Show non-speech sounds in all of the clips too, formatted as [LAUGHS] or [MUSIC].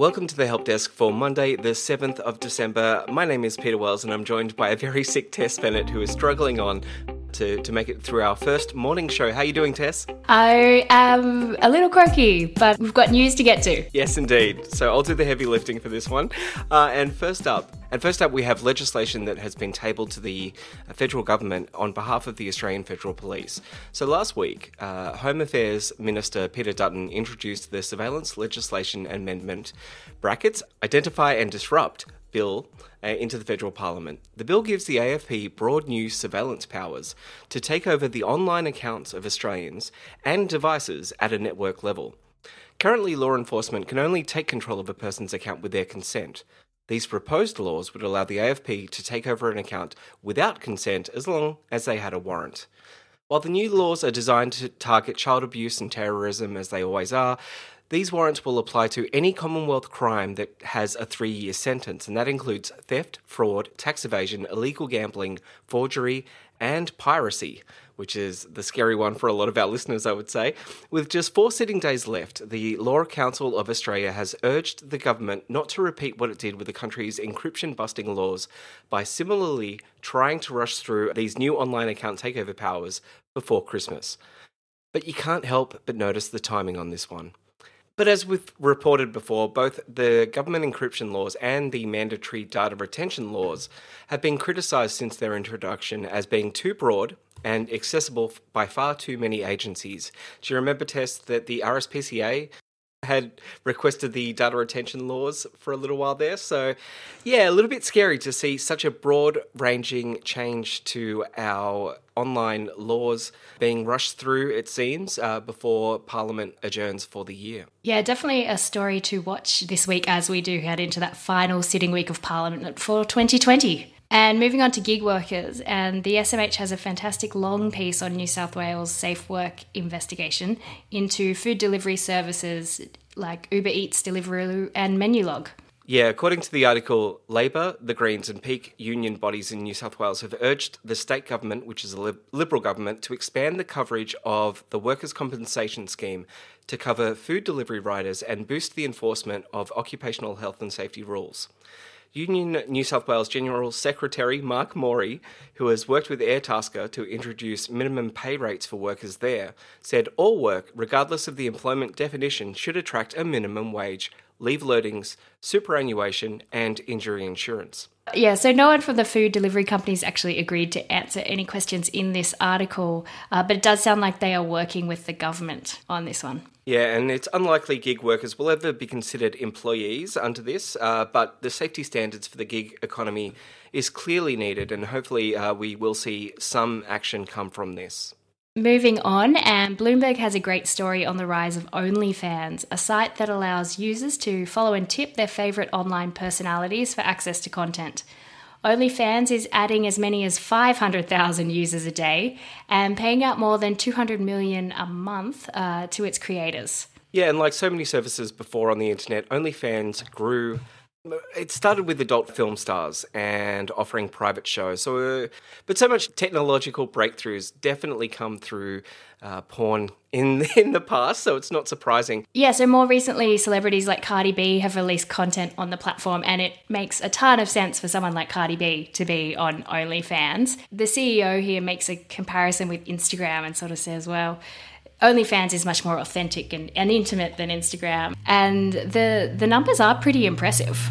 Welcome to the Help Desk for Monday, the 7th of December. My name is Peter Wells and I'm joined by a very sick Tess Bennett who is struggling on to, to make it through our first morning show. How are you doing, Tess? I am a little croaky, but we've got news to get to. Yes, indeed. So I'll do the heavy lifting for this one. Uh, and first up, and first up, we have legislation that has been tabled to the federal government on behalf of the Australian Federal Police. So last week, uh, Home Affairs Minister Peter Dutton introduced the Surveillance Legislation Amendment (brackets Identify and Disrupt) bill uh, into the federal parliament. The bill gives the AFP broad new surveillance powers to take over the online accounts of Australians and devices at a network level. Currently, law enforcement can only take control of a person's account with their consent. These proposed laws would allow the AFP to take over an account without consent as long as they had a warrant. While the new laws are designed to target child abuse and terrorism, as they always are, these warrants will apply to any Commonwealth crime that has a three year sentence, and that includes theft, fraud, tax evasion, illegal gambling, forgery, and piracy, which is the scary one for a lot of our [LAUGHS] listeners, I would say. With just four sitting days left, the Law Council of Australia has urged the government not to repeat what it did with the country's encryption busting laws by similarly trying to rush through these new online account takeover powers before Christmas. But you can't help but notice the timing on this one. But as we've reported before, both the government encryption laws and the mandatory data retention laws have been criticised since their introduction as being too broad and accessible by far too many agencies. Do you remember, Tess, that the RSPCA had requested the data retention laws for a little while there. So, yeah, a little bit scary to see such a broad ranging change to our online laws being rushed through, it seems, uh, before Parliament adjourns for the year. Yeah, definitely a story to watch this week as we do head into that final sitting week of Parliament for 2020. And moving on to gig workers, and the SMH has a fantastic long piece on New South Wales safe work investigation into food delivery services like Uber Eats, Deliveroo, and Menulog. Yeah, according to the article, Labor, the Greens, and peak union bodies in New South Wales have urged the state government, which is a Liberal government, to expand the coverage of the Workers' Compensation Scheme to cover food delivery riders and boost the enforcement of occupational health and safety rules. Union New South Wales General Secretary Mark Morey, who has worked with Airtasker to introduce minimum pay rates for workers there, said all work, regardless of the employment definition, should attract a minimum wage, leave loadings, superannuation, and injury insurance. Yeah, so no one from the food delivery companies actually agreed to answer any questions in this article, uh, but it does sound like they are working with the government on this one. Yeah, and it's unlikely gig workers will ever be considered employees under this, uh, but the safety standards for the gig economy is clearly needed, and hopefully uh, we will see some action come from this. Moving on, and Bloomberg has a great story on the rise of OnlyFans, a site that allows users to follow and tip their favourite online personalities for access to content. OnlyFans is adding as many as 500,000 users a day and paying out more than 200 million a month uh, to its creators. Yeah, and like so many services before on the internet, OnlyFans grew. It started with adult film stars and offering private shows. So, but so much technological breakthroughs definitely come through uh, porn in [LAUGHS] in the past, so it's not surprising. Yeah, so more recently, celebrities like Cardi B have released content on the platform, and it makes a ton of sense for someone like Cardi B to be on OnlyFans. The CEO here makes a comparison with Instagram and sort of says, well, OnlyFans is much more authentic and, and intimate than Instagram, and the the numbers are pretty impressive.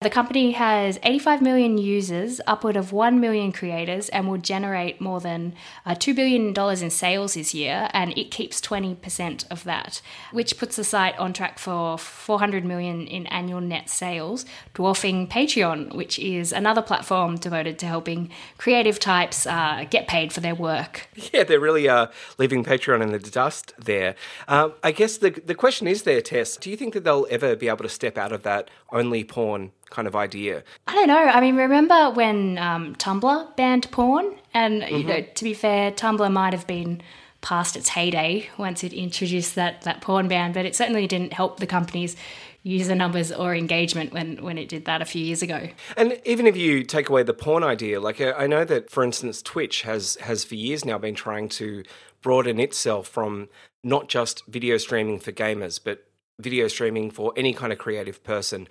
The company has 85 million users, upward of 1 million creators, and will generate more than uh, $2 billion in sales this year, and it keeps 20% of that, which puts the site on track for 400 million in annual net sales, dwarfing Patreon, which is another platform devoted to helping creative types uh, get paid for their work. Yeah, they're really uh, leaving Patreon in the dust there. Um, I guess the, the question is there, Tess, do you think that they'll ever be able to step out of that only porn kind of idea? I don't know. I mean, remember when um, Tumblr banned porn? And, mm-hmm. you know, to be fair, Tumblr might have been past its heyday once it introduced that, that porn ban, but it certainly didn't help the company's user numbers or engagement when, when it did that a few years ago. And even if you take away the porn idea, like I know that, for instance, Twitch has, has for years now been trying to broaden itself from not just video streaming for gamers, but video streaming for any kind of creative person.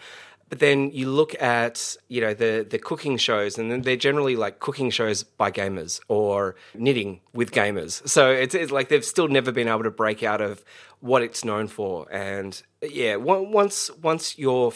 But then you look at you know the the cooking shows, and they're generally like cooking shows by gamers or knitting with gamers. So it's, it's like they've still never been able to break out of what it's known for. And yeah, once once you're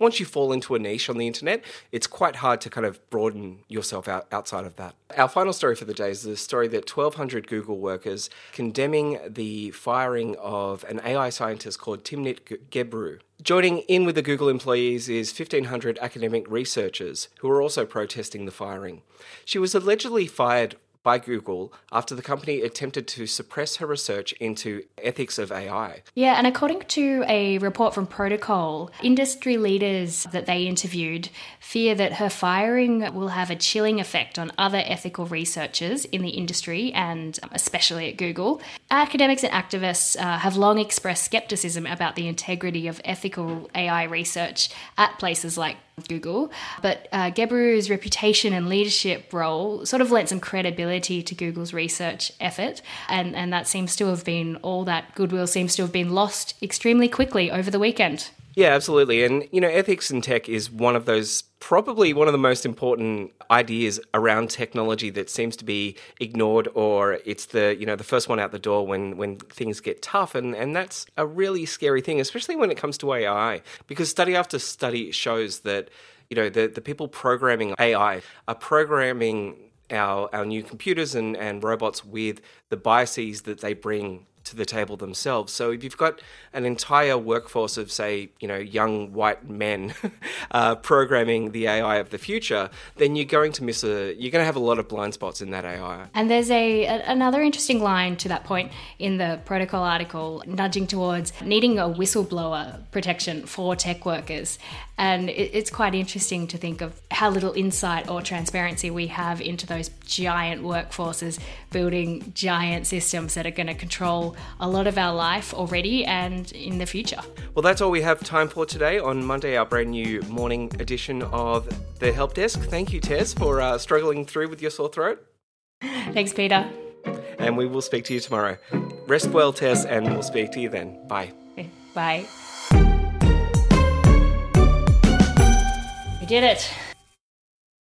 once you fall into a niche on the internet, it's quite hard to kind of broaden yourself out outside of that. Our final story for the day is the story that 1,200 Google workers condemning the firing of an AI scientist called Timnit Gebru. Joining in with the Google employees is 1,500 academic researchers who are also protesting the firing. She was allegedly fired by Google after the company attempted to suppress her research into ethics of AI. Yeah, and according to a report from Protocol, industry leaders that they interviewed fear that her firing will have a chilling effect on other ethical researchers in the industry and especially at Google. Academics and activists uh, have long expressed skepticism about the integrity of ethical AI research at places like Google. But uh, Gebru's reputation and leadership role sort of lent some credibility to Google's research effort, and, and that seems to have been all that goodwill seems to have been lost extremely quickly over the weekend. Yeah, absolutely. And, you know, ethics in tech is one of those, probably one of the most important ideas around technology that seems to be ignored or it's the, you know, the first one out the door when, when things get tough. And, and that's a really scary thing, especially when it comes to AI, because study after study shows that, you know, the, the people programming AI are programming our, our new computers and, and robots with the biases that they bring to the table themselves. So if you've got an entire workforce of, say, you know, young white men [LAUGHS] uh, programming the AI of the future, then you're going to miss a. You're going to have a lot of blind spots in that AI. And there's a, a another interesting line to that point in the protocol article, nudging towards needing a whistleblower protection for tech workers. And it, it's quite interesting to think of how little insight or transparency we have into those giant workforces building giant systems that are going to control a lot of our life already and in the future. Well, that's all we have time for today on Monday, our brand new morning edition of the Help Desk. Thank you, Tess, for uh, struggling through with your sore throat. Thanks, Peter. And we will speak to you tomorrow. Rest well, Tess, and we'll speak to you then. Bye. Bye. We did it.